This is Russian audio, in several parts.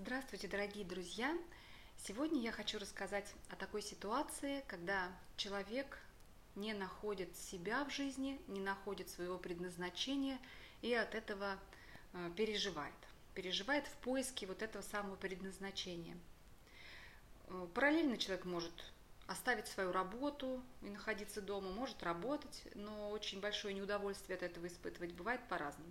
Здравствуйте, дорогие друзья! Сегодня я хочу рассказать о такой ситуации, когда человек не находит себя в жизни, не находит своего предназначения и от этого э, переживает. Переживает в поиске вот этого самого предназначения. Э, параллельно человек может оставить свою работу и находиться дома, может работать, но очень большое неудовольствие от этого испытывать бывает по-разному.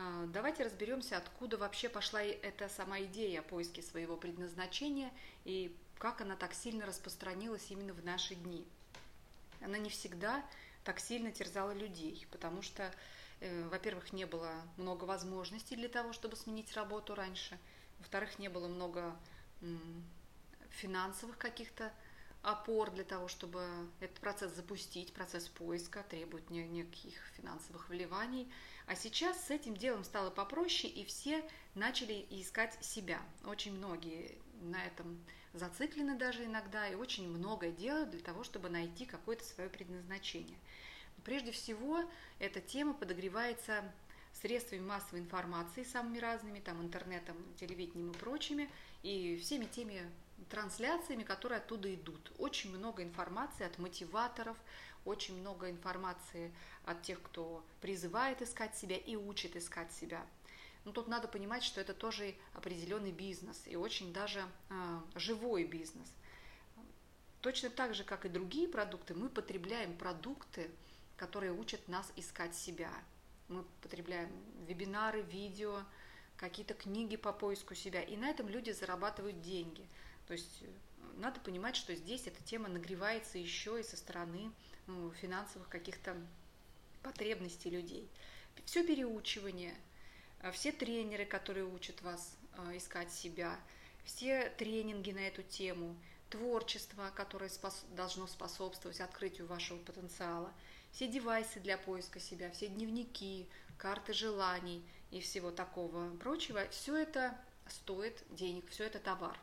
А, давайте разберемся, откуда вообще пошла эта сама идея поиски своего предназначения и как она так сильно распространилась именно в наши дни. Она не всегда так сильно терзала людей, потому что, э, во-первых, не было много возможностей для того, чтобы сменить работу раньше, во-вторых, не было много финансовых каких-то опор для того, чтобы этот процесс запустить, процесс поиска, требует никаких финансовых вливаний. А сейчас с этим делом стало попроще, и все начали искать себя. Очень многие на этом зациклены даже иногда, и очень многое делают для того, чтобы найти какое-то свое предназначение. Прежде всего, эта тема подогревается средствами массовой информации самыми разными, там интернетом, телевидением и прочими, и всеми теми трансляциями, которые оттуда идут. Очень много информации от мотиваторов, очень много информации от тех, кто призывает искать себя и учит искать себя. Но тут надо понимать, что это тоже определенный бизнес и очень даже э, живой бизнес. Точно так же, как и другие продукты, мы потребляем продукты, которые учат нас искать себя. Мы потребляем вебинары, видео, какие-то книги по поиску себя, и на этом люди зарабатывают деньги – то есть э, надо понимать, что здесь эта тема нагревается еще и со стороны ну, финансовых каких-то потребностей людей. Все переучивание, э, все тренеры, которые учат вас э, искать себя, все тренинги на эту тему, творчество, которое спос должно способствовать открытию вашего потенциала, все девайсы для поиска себя, все дневники, карты желаний и всего такого прочего, все это стоит денег, все это товар.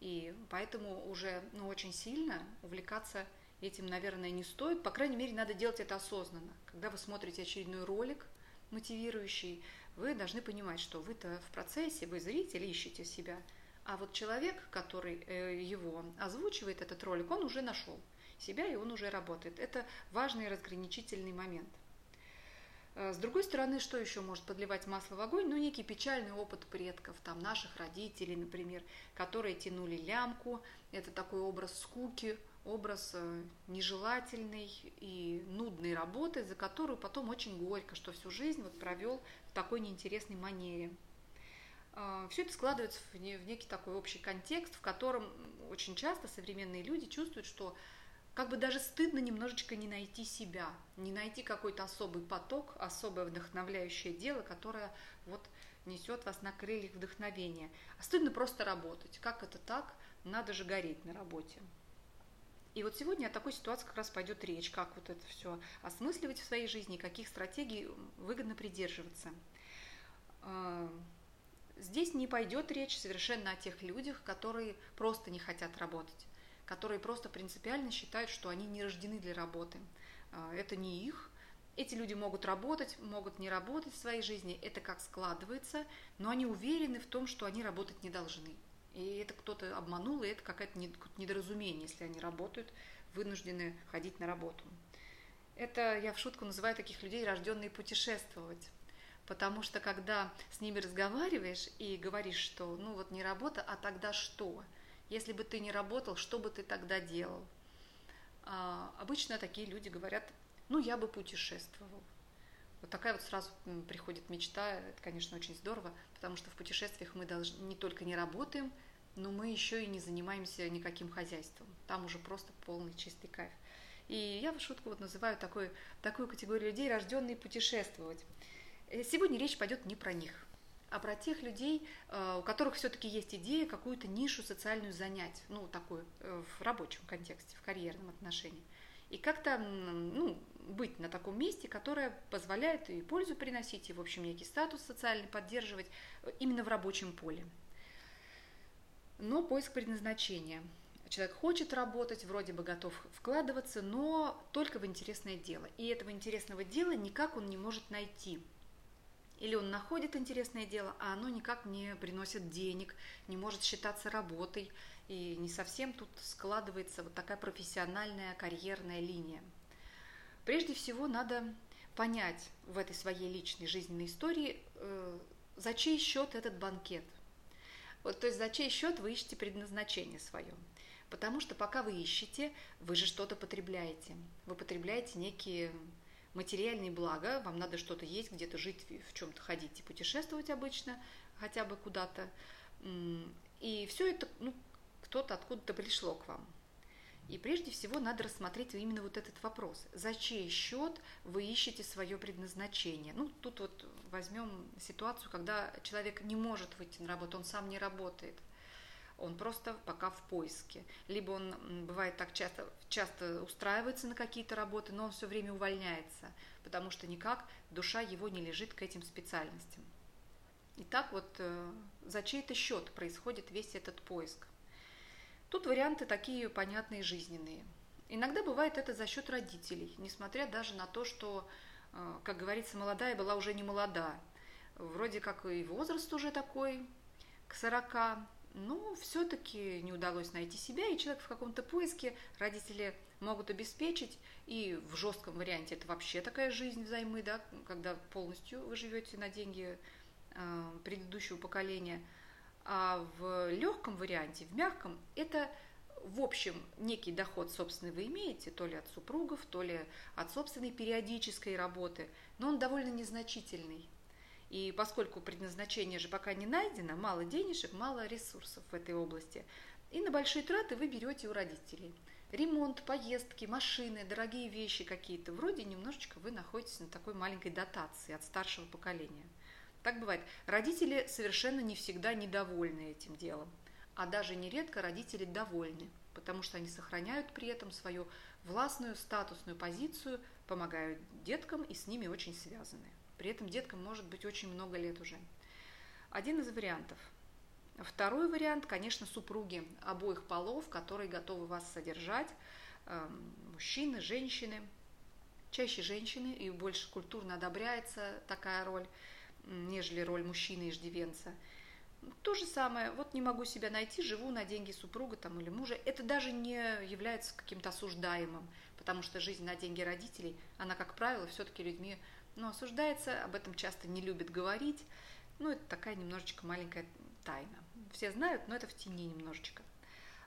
И поэтому уже ну, очень сильно увлекаться этим, наверное, не стоит. По крайней мере, надо делать это осознанно. Когда вы смотрите очередной ролик мотивирующий, вы должны понимать, что вы-то в процессе, вы зритель, ищете себя. А вот человек, который э, его озвучивает, этот ролик, он уже нашел себя, и он уже работает. Это важный разграничительный момент – с другой стороны, что еще может подливать масло в огонь? Ну, некий печальный опыт предков, там, наших родителей, например, которые тянули лямку. Это такой образ скуки, образ э, нежелательной и нудной работы, за которую потом очень горько, что всю жизнь вот провел в такой неинтересной манере. Э, Все это складывается в некий такой общий контекст, в котором очень часто современные люди чувствуют, что как бы даже стыдно немножечко не найти себя, не найти какой-то особый поток, особое вдохновляющее дело, которое вот несет вас на крыльях вдохновения. А стыдно просто работать. Как это так? Надо же гореть на работе. И вот сегодня о такой ситуации как раз пойдет речь, как вот это все осмысливать в своей жизни, каких стратегий выгодно придерживаться. А, здесь не пойдет речь совершенно о тех людях, которые просто не хотят работать которые просто принципиально считают, что они не рождены для работы. А, это не их. Эти люди могут работать, могут не работать в своей жизни, это как складывается, но они уверены в том, что они работать не должны. И это кто-то обманул, и это какое-то недоразумение, если они работают, вынуждены ходить на работу. Это я в шутку называю таких людей рожденные путешествовать. Потому что когда с ними разговариваешь и говоришь, что ну вот не работа, а тогда что? Если бы ты не работал, что бы ты тогда делал? А, обычно такие люди говорят, ну, я бы путешествовал. Вот такая вот сразу приходит мечта, это, конечно, очень здорово, потому что в путешествиях мы должны, не только не работаем, но мы еще и не занимаемся никаким хозяйством. Там уже просто полный чистый кайф. И я в шутку вот называю такой, такую категорию людей, рожденные путешествовать. Э, сегодня речь пойдет не про них а про тех людей, э, у которых все-таки есть идея какую-то нишу социальную занять, ну, такую, э, в рабочем контексте, в карьерном отношении. И как-то ну, быть на таком месте, которое позволяет и пользу приносить, и, в общем, некий статус социальный поддерживать э, именно в рабочем поле. Но поиск предназначения. Человек хочет работать, вроде бы готов вкладываться, но только в интересное дело. И этого интересного дела никак он не может найти – Или он находит интересное дело, а оно никак не приносит денег, не может считаться работой, и не совсем тут складывается вот такая профессиональная карьерная линия. Прежде всего надо понять в этой своей личной жизненной истории, э, за чей счет этот банкет. Вот, то есть за чей счет вы ищете предназначение свое. Потому что пока вы ищете, вы же что-то потребляете. Вы потребляете некие материальные блага, вам надо что-то есть, где-то жить, в чем-то ходить и путешествовать обычно, хотя бы куда-то. И все это, ну, кто-то откуда-то пришло к вам. И прежде всего надо рассмотреть именно вот этот вопрос. За чей счет вы ищете свое предназначение? Ну, тут вот возьмем ситуацию, когда человек не может выйти на работу, он сам не работает. Он просто пока в поиске. Либо он, бывает так часто, часто устраивается на какие-то работы, но он все время увольняется, потому что никак душа его не лежит к этим специальностям. И так вот э, за чей-то счет происходит весь этот поиск. Тут варианты такие понятные, жизненные. Иногда бывает это за счет родителей, несмотря даже на то, что, э, как говорится, молодая была уже не молода. Вроде как и возраст уже такой, к 40, но все-таки не удалось найти себя, и человек в каком-то поиске родители могут обеспечить, и в жестком варианте это вообще такая жизнь взаймы, да, когда полностью вы живете на деньги э, предыдущего поколения – а в легком варианте, в мягком, это в общем некий доход собственный вы имеете, то ли от супругов, то ли от собственной периодической работы, но он довольно незначительный. И поскольку предназначение же пока не найдено, мало денежек, мало ресурсов в этой области, и на большие траты вы берете у родителей. Ремонт, поездки, машины, дорогие вещи какие-то. Вроде немножечко вы находитесь на такой маленькой дотации от старшего поколения. Так бывает. Родители совершенно не всегда недовольны этим делом, а даже нередко родители довольны, потому что они сохраняют при этом свою властную статусную позицию, помогают деткам и с ними очень связаны. При этом деткам может быть очень много лет уже. Один из вариантов. Второй вариант, конечно, супруги обоих полов, которые готовы вас содержать, эм, мужчины, женщины, чаще женщины, и больше культурно одобряется такая роль – нежели роль мужчины иждивенца. То же самое, вот не могу себя найти, живу на деньги супруга там, или мужа. Это даже не является каким-то осуждаемым, потому что жизнь на деньги родителей, она, как правило, все-таки людьми ну, осуждается, об этом часто не любят говорить. Ну, это такая немножечко маленькая тайна. Все знают, но это в тени немножечко.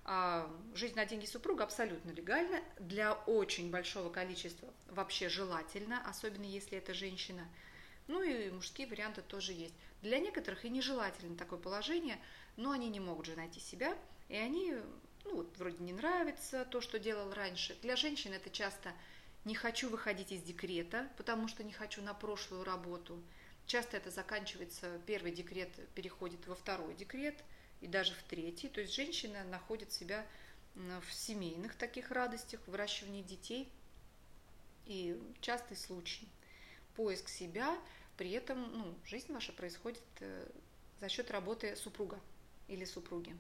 А жизнь на деньги супруга абсолютно легальна, для очень большого количества вообще желательно, особенно если это женщина – ну и мужские варианты тоже есть. Для некоторых и нежелательно такое положение, но они не могут же найти себя, и они, ну вот, вроде не нравится то, что делал раньше. Для женщин это часто не хочу выходить из декрета, потому что не хочу на прошлую работу. Часто это заканчивается, первый декрет переходит во второй декрет и даже в третий. То есть женщина находит себя в семейных таких радостях, выращивании детей. И частый случай. Поиск себя – при этом ну, жизнь ваша происходит э, за счет работы супруга или супруги.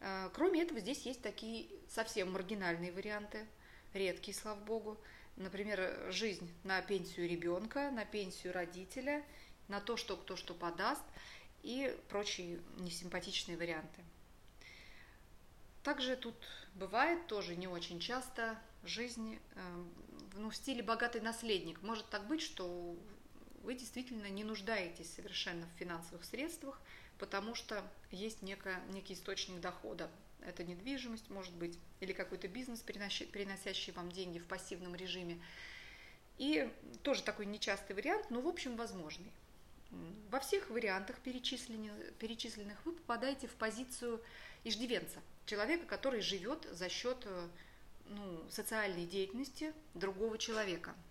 Э, кроме этого, здесь есть такие совсем маргинальные варианты, редкие, слава богу. Например, жизнь на пенсию ребенка, на пенсию родителя, на то, что кто что подаст и прочие несимпатичные варианты. Также тут бывает тоже не очень часто жизнь э, ну, в стиле богатый наследник. Может так быть, что вы действительно не нуждаетесь совершенно в финансовых средствах, потому что есть некая, некий источник дохода. Это недвижимость, может быть, или какой-то бизнес, переносящий вам деньги в пассивном режиме. И тоже такой нечастый вариант, но в общем возможный. Во всех вариантах перечисленных, перечисленных вы попадаете в позицию иждивенца, человека, который живет за счет э, ну, социальной деятельности другого человека –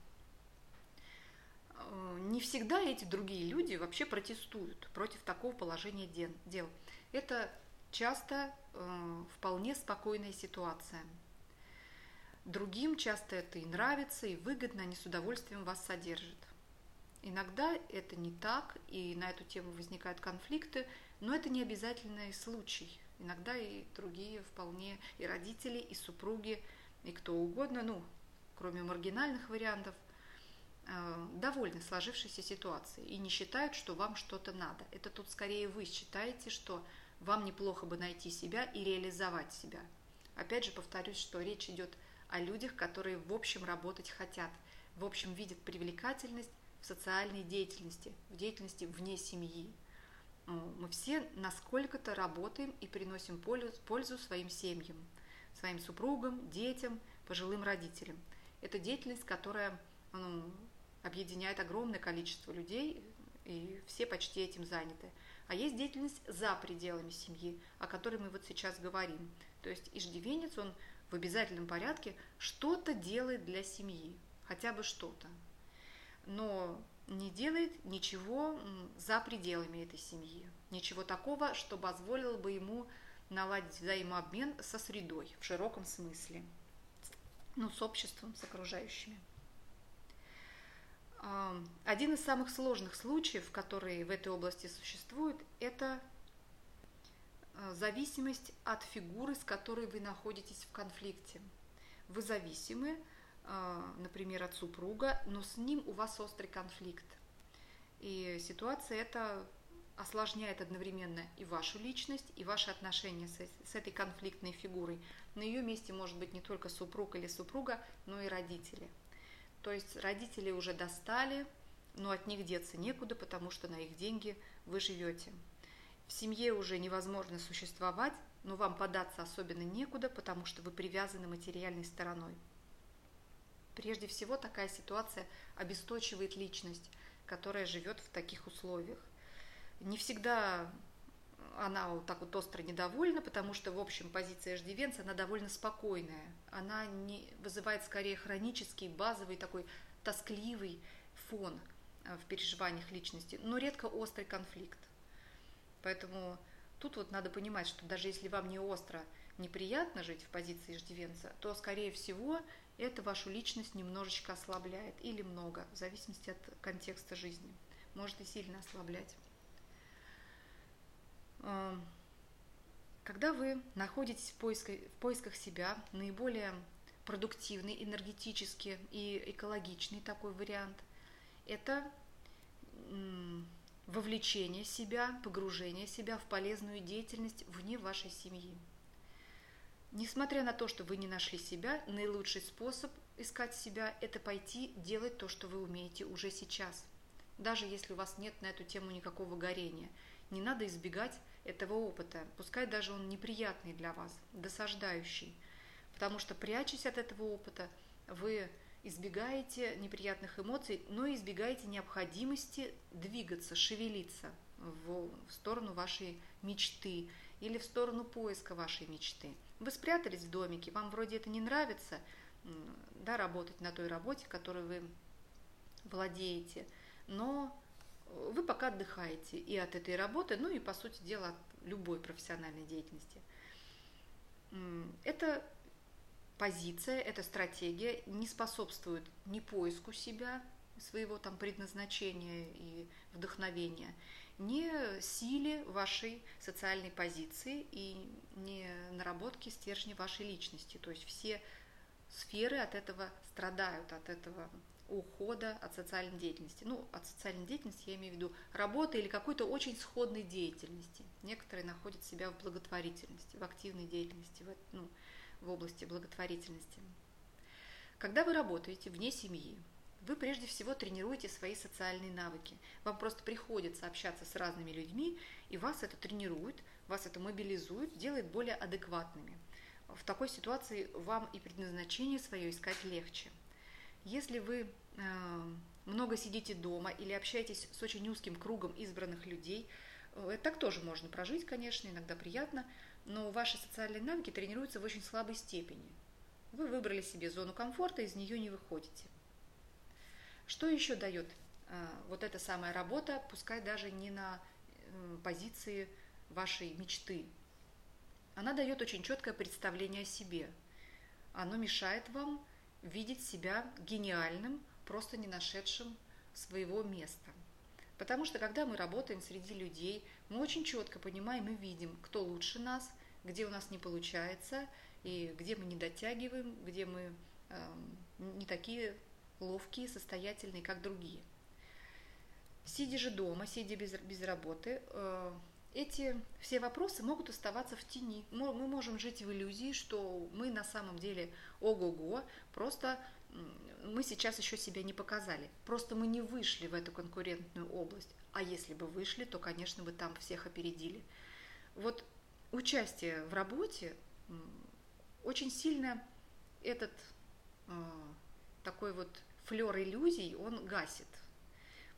Э, не всегда эти другие люди вообще протестуют против такого положения дел. Это часто э, вполне спокойная ситуация. Другим часто это и нравится, и выгодно, они с удовольствием вас содержат. Иногда это не так, и на эту тему возникают конфликты, но это не обязательный случай. Иногда и другие вполне, и родители, и супруги, и кто угодно, ну, кроме маргинальных вариантов – э, довольны сложившейся ситуацией и не считают, что вам что-то надо. Это тут скорее вы считаете, что вам неплохо бы найти себя и реализовать себя. Опять же повторюсь, что речь идет о людях, которые в общем работать хотят, в общем видят привлекательность в социальной деятельности, в деятельности вне семьи. Мы все насколько-то работаем и приносим пользу своим семьям, своим супругам, детям, пожилым родителям. Это деятельность, которая ну, объединяет огромное количество людей, и все почти этим заняты. А есть деятельность за пределами семьи, о которой мы вот сейчас говорим. То есть иждивенец, он в обязательном порядке что-то делает для семьи, хотя бы что-то. Но не делает ничего за пределами этой семьи. Ничего такого, что позволило бы ему наладить взаимообмен со средой в широком смысле. Ну, с обществом, с окружающими. Один из самых сложных случаев, которые в этой области существуют, это а, зависимость от фигуры, с которой вы находитесь в конфликте. Вы зависимы, а, например, от супруга, но с ним у вас острый конфликт. И ситуация эта осложняет одновременно и вашу личность, и ваши отношения с, этой конфликтной фигурой. На ее месте может быть не только супруг или супруга, но и родители – то есть родители уже достали, но от них деться некуда, потому что на их деньги вы живете. В семье уже невозможно существовать, но вам податься особенно некуда, потому что вы привязаны материальной стороной. Прежде всего, такая ситуация обесточивает личность, которая живет в таких условиях. Не всегда она вот так вот остро недовольна, потому что, в общем, позиция иждивенца, она довольно спокойная. Она не вызывает скорее хронический, базовый такой тоскливый фон э, в переживаниях личности, но редко острый конфликт. Поэтому тут вот надо понимать, что даже если вам не остро неприятно жить в позиции иждивенца, то, скорее всего, это вашу личность немножечко ослабляет или много, в зависимости от контекста жизни. Может и сильно ослаблять. Когда вы находитесь в поисках, в поисках себя, наиболее продуктивный, энергетический и экологичный такой вариант, это вовлечение себя, погружение себя в полезную деятельность вне вашей семьи. Несмотря на то, что вы не нашли себя, наилучший способ искать себя – это пойти делать то, что вы умеете уже сейчас. Даже если у вас нет на эту тему никакого горения. Не надо избегать этого опыта, пускай даже он неприятный для вас, досаждающий, потому что прячась от этого опыта, вы избегаете неприятных эмоций, но избегаете необходимости двигаться, шевелиться в, сторону вашей мечты или в сторону поиска вашей мечты. Вы спрятались в домике, вам вроде это не нравится, да, работать на той работе, которой вы владеете, но вы пока отдыхаете и от этой работы, ну и, по сути дела, от любой профессиональной деятельности. Эта позиция, эта стратегия не способствует ни поиску себя, своего там предназначения и вдохновения, ни силе вашей социальной позиции и не наработке стержня вашей личности. То есть все сферы от этого страдают, от этого ухода от социальной деятельности. Ну, от социальной деятельности я имею в виду работы или какой-то очень сходной деятельности. Некоторые находят себя в благотворительности, в активной деятельности, в, ну, в области благотворительности. Когда вы работаете вне семьи, вы прежде всего тренируете свои социальные навыки. Вам просто приходится общаться с разными людьми, и вас это тренирует, вас это мобилизует, делает более адекватными. В такой ситуации вам и предназначение свое искать легче. Если вы э, много сидите дома или общаетесь с очень узким кругом избранных людей, э, так тоже можно прожить, конечно, иногда приятно, но ваши социальные навыки тренируются в очень слабой степени. Вы выбрали себе зону комфорта, из нее не выходите. Что еще дает э, вот эта самая работа, пускай даже не на позиции вашей мечты? Она дает очень четкое представление о себе. Оно мешает вам видеть себя гениальным, просто не нашедшим своего места. Потому что когда мы работаем среди людей, мы очень четко понимаем и видим, кто лучше нас, где у нас не получается, и где мы не дотягиваем, где мы э, не такие ловкие, состоятельные, как другие. Сидя же дома, сидя без, без работы, э, эти все вопросы могут оставаться в тени. Мы можем жить в иллюзии, что мы на самом деле ого-го, просто мы сейчас еще себя не показали. Просто мы не вышли в эту конкурентную область. А если бы вышли, то, конечно, бы там всех опередили. Вот участие в работе очень сильно этот э, такой вот флер иллюзий, он гасит.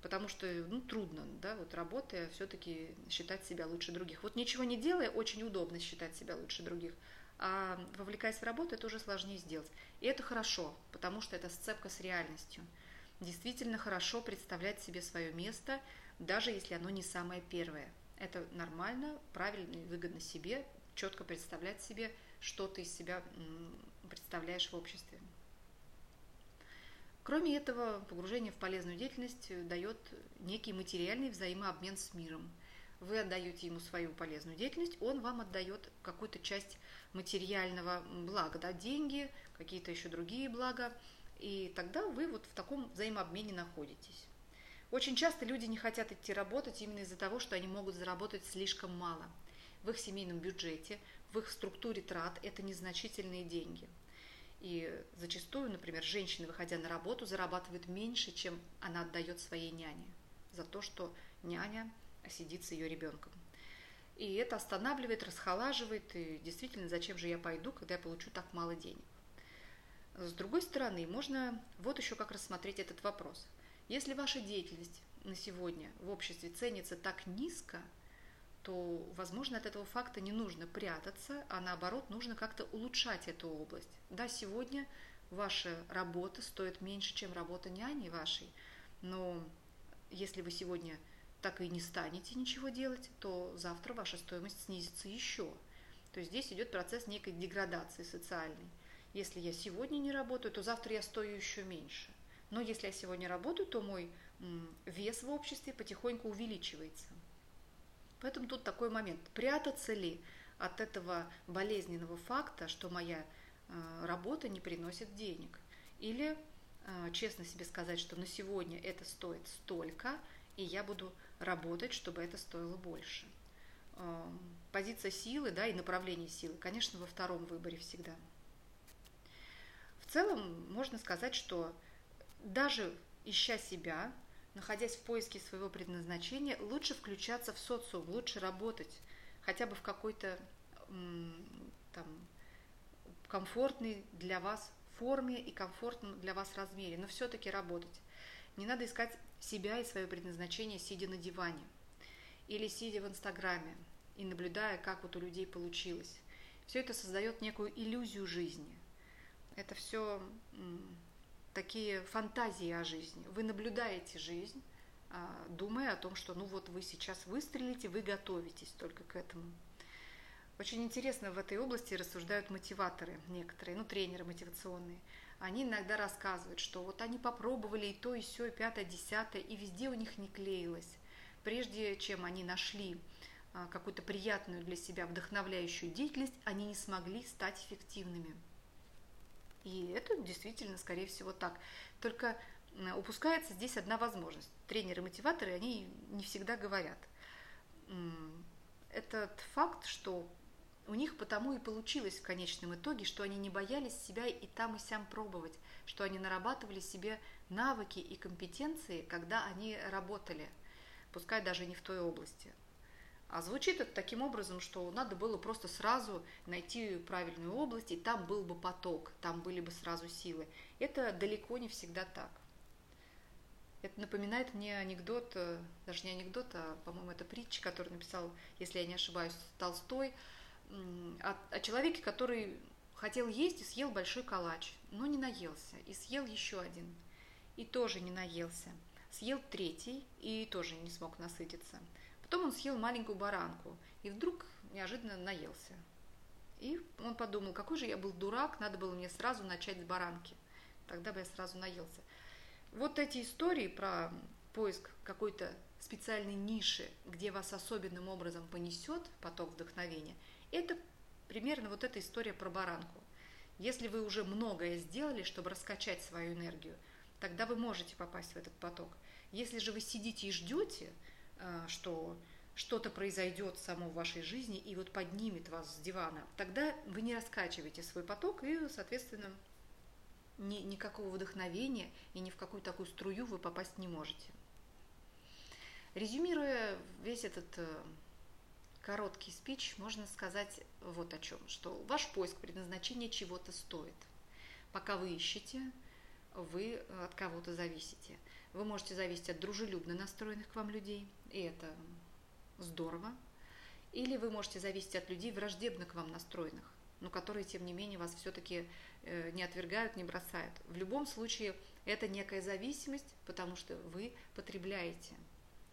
Потому что ну, трудно, да, вот работая, все-таки считать себя лучше других. Вот ничего не делая, очень удобно считать себя лучше других. А вовлекаясь в работу, это уже сложнее сделать. И это хорошо, потому что это сцепка с реальностью. Действительно хорошо представлять себе свое место, даже если оно не самое первое. Это нормально, правильно и выгодно себе, четко представлять себе, что ты из себя представляешь в обществе. Кроме этого, погружение в полезную деятельность дает некий материальный взаимообмен с миром. Вы отдаете ему свою полезную деятельность, он вам отдает какую-то часть материального блага, да, деньги, какие-то еще другие блага, и тогда вы вот в таком взаимообмене находитесь. Очень часто люди не хотят идти работать именно из-за того, что они могут заработать слишком мало. В их семейном бюджете, в их структуре трат это незначительные деньги – и зачастую, например, женщина, выходя на работу, зарабатывает меньше, чем она отдает своей няне за то, что няня сидит с ее ребенком. И это останавливает, расхолаживает, и действительно, зачем же я пойду, когда я получу так мало денег. С другой стороны, можно вот еще как рассмотреть этот вопрос. Если ваша деятельность на сегодня в обществе ценится так низко, то, возможно, от этого факта не нужно прятаться, а наоборот, нужно как-то улучшать эту область. Да, сегодня ваша работа стоит меньше, чем работа няни вашей, но если вы сегодня так и не станете ничего делать, то завтра ваша стоимость снизится еще. То есть здесь идет процесс некой деградации социальной. Если я сегодня не работаю, то завтра я стою еще меньше. Но если я сегодня работаю, то мой вес в обществе потихоньку увеличивается. Поэтому тут такой момент. Прятаться ли от этого болезненного факта, что моя э, работа не приносит денег? Или э, честно себе сказать, что на сегодня это стоит столько, и я буду работать, чтобы это стоило больше. Эм, позиция силы да, и направление силы, конечно, во втором выборе всегда. В целом можно сказать, что даже ища себя, находясь в поиске своего предназначения, лучше включаться в социум, лучше работать, хотя бы в какой-то там, комфортной для вас форме и комфортном для вас размере, но все-таки работать. Не надо искать себя и свое предназначение, сидя на диване или сидя в Инстаграме и наблюдая, как вот у людей получилось. Все это создает некую иллюзию жизни. Это все такие фантазии о жизни. Вы наблюдаете жизнь, а, думая о том, что ну вот вы сейчас выстрелите, вы готовитесь только к этому. Очень интересно в этой области рассуждают мотиваторы некоторые, ну тренеры мотивационные. Они иногда рассказывают, что вот они попробовали и то, и все, и пятое, десятое, и везде у них не клеилось. Прежде чем они нашли а, какую-то приятную для себя вдохновляющую деятельность, они не смогли стать эффективными. И это действительно, скорее всего, так. Только упускается здесь одна возможность. Тренеры-мотиваторы, они не всегда говорят. Этот факт, что у них потому и получилось в конечном итоге, что они не боялись себя и там и сям пробовать, что они нарабатывали себе навыки и компетенции, когда они работали, пускай даже не в той области. А звучит это таким образом, что надо было просто сразу найти правильную область, и там был бы поток, там были бы сразу силы. Это далеко не всегда так. Это напоминает мне анекдот, э, даже не анекдот, а, по-моему, это притча, которую написал, если я не ошибаюсь, Толстой, о, о человеке, который хотел есть и съел большой калач, но не наелся, и съел еще один, и тоже не наелся. Съел третий и тоже не смог насытиться. Потом он съел маленькую баранку и вдруг неожиданно наелся. И он подумал, какой же я был дурак, надо было мне сразу начать с баранки. Тогда бы я сразу наелся. Вот эти истории про поиск какой-то специальной ниши, где вас особенным образом понесет поток вдохновения, это примерно вот эта история про баранку. Если вы уже многое сделали, чтобы раскачать свою энергию, тогда вы можете попасть в этот поток. Если же вы сидите и ждете, что что-то произойдет само в вашей жизни и вот поднимет вас с дивана, тогда вы не раскачиваете свой поток и, соответственно, ни, никакого вдохновения и ни в какую такую струю вы попасть не можете. Резюмируя весь этот э, короткий спич, можно сказать вот о чем, что ваш поиск предназначения чего-то стоит. Пока вы ищете, вы от кого-то зависите. Вы можете зависеть от дружелюбно настроенных к вам людей, и это здорово. Или вы можете зависеть от людей враждебно к вам настроенных, но которые, тем не менее, вас все-таки э, не отвергают, не бросают. В любом случае, это некая зависимость, потому что вы потребляете.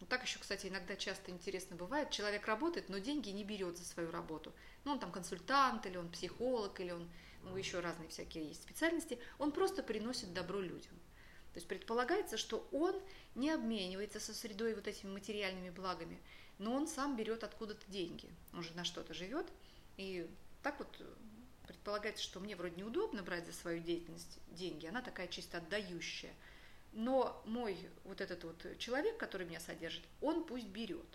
Ну, так еще, кстати, иногда часто интересно бывает. Человек работает, но деньги не берет за свою работу. Ну, он там консультант, или он психолог, или он, ну, еще разные всякие есть специальности. Он просто приносит добро людям. То есть предполагается, что он не обменивается со средой вот этими материальными благами, но он сам берет откуда-то деньги. Он же на что-то живет. И так вот предполагается, что мне вроде неудобно брать за свою деятельность деньги, она такая чисто отдающая. Но мой вот этот вот человек, который меня содержит, он пусть берет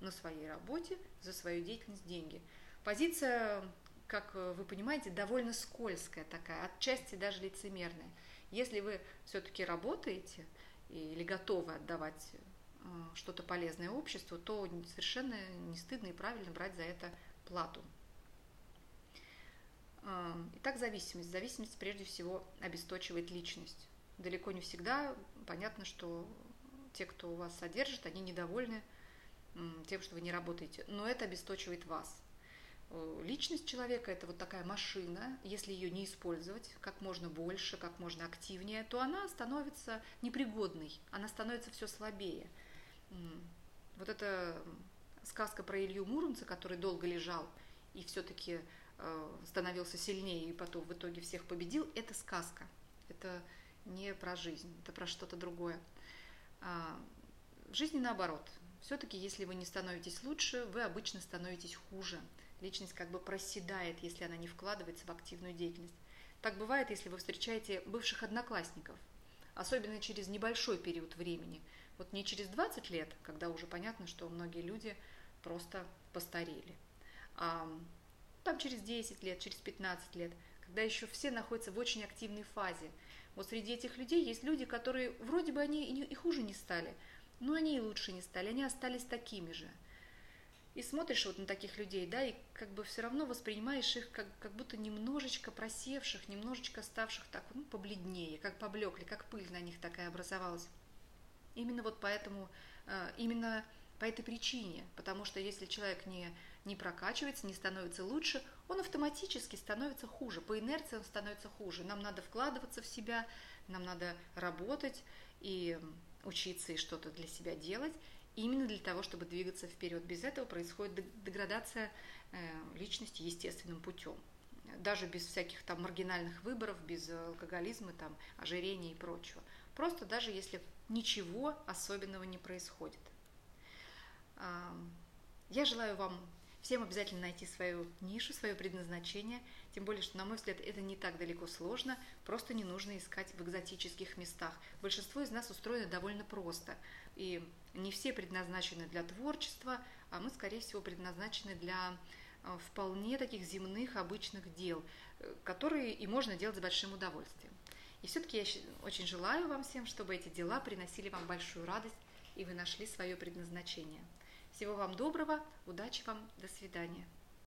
на своей работе за свою деятельность деньги. Позиция, как вы понимаете, довольно скользкая такая, отчасти даже лицемерная. Если вы все-таки работаете или готовы отдавать э, что-то полезное обществу, то совершенно не стыдно и правильно брать за это плату. Э, итак, зависимость. Зависимость прежде всего обесточивает личность. Далеко не всегда понятно, что те, кто вас содержит, они недовольны тем, что вы не работаете. Но это обесточивает вас. Э, личность человека – это вот такая машина, если ее не использовать как можно больше, как можно активнее, то она становится непригодной, она становится все слабее. Вот эта сказка про Илью Муромца, который долго лежал и все-таки э, становился сильнее и потом в итоге всех победил, это сказка. Это не про жизнь, это про что-то другое. А, в жизни наоборот. Все-таки, если вы не становитесь лучше, вы обычно становитесь хуже – личность как бы проседает, если она не вкладывается в активную деятельность. Так бывает, если вы встречаете бывших одноклассников, особенно через небольшой период времени. Вот не через 20 лет, когда уже понятно, что многие люди просто постарели, а там через 10 лет, через 15 лет, когда еще все находятся в очень активной фазе. Вот среди этих людей есть люди, которые вроде бы они и хуже не стали, но они и лучше не стали, они остались такими же – и смотришь вот на таких людей, да, и как бы все равно воспринимаешь их как, как будто немножечко просевших, немножечко ставших так, ну, побледнее, как поблекли, как пыль на них такая образовалась. Именно вот поэтому, э, именно по этой причине, потому что если человек не, не прокачивается, не становится лучше, он автоматически становится хуже, по инерции он становится хуже. Нам надо вкладываться в себя, нам надо работать и учиться и что-то для себя делать, именно для того, чтобы двигаться вперед. Без этого происходит деградация э, личности естественным путем. Даже без всяких там маргинальных выборов, без алкоголизма, там, ожирения и прочего. Просто даже если ничего особенного не происходит. Я желаю вам всем обязательно найти свою нишу, свое предназначение, тем более, что, на мой взгляд, это не так далеко сложно, просто не нужно искать в экзотических местах. Большинство из нас устроено довольно просто, и не все предназначены для творчества, а мы, скорее всего, предназначены для э, вполне таких земных, обычных дел, э, которые и можно делать с большим удовольствием. И все-таки я очень желаю вам всем, чтобы эти дела приносили вам большую радость, и вы нашли свое предназначение. Всего вам доброго, удачи вам, до свидания.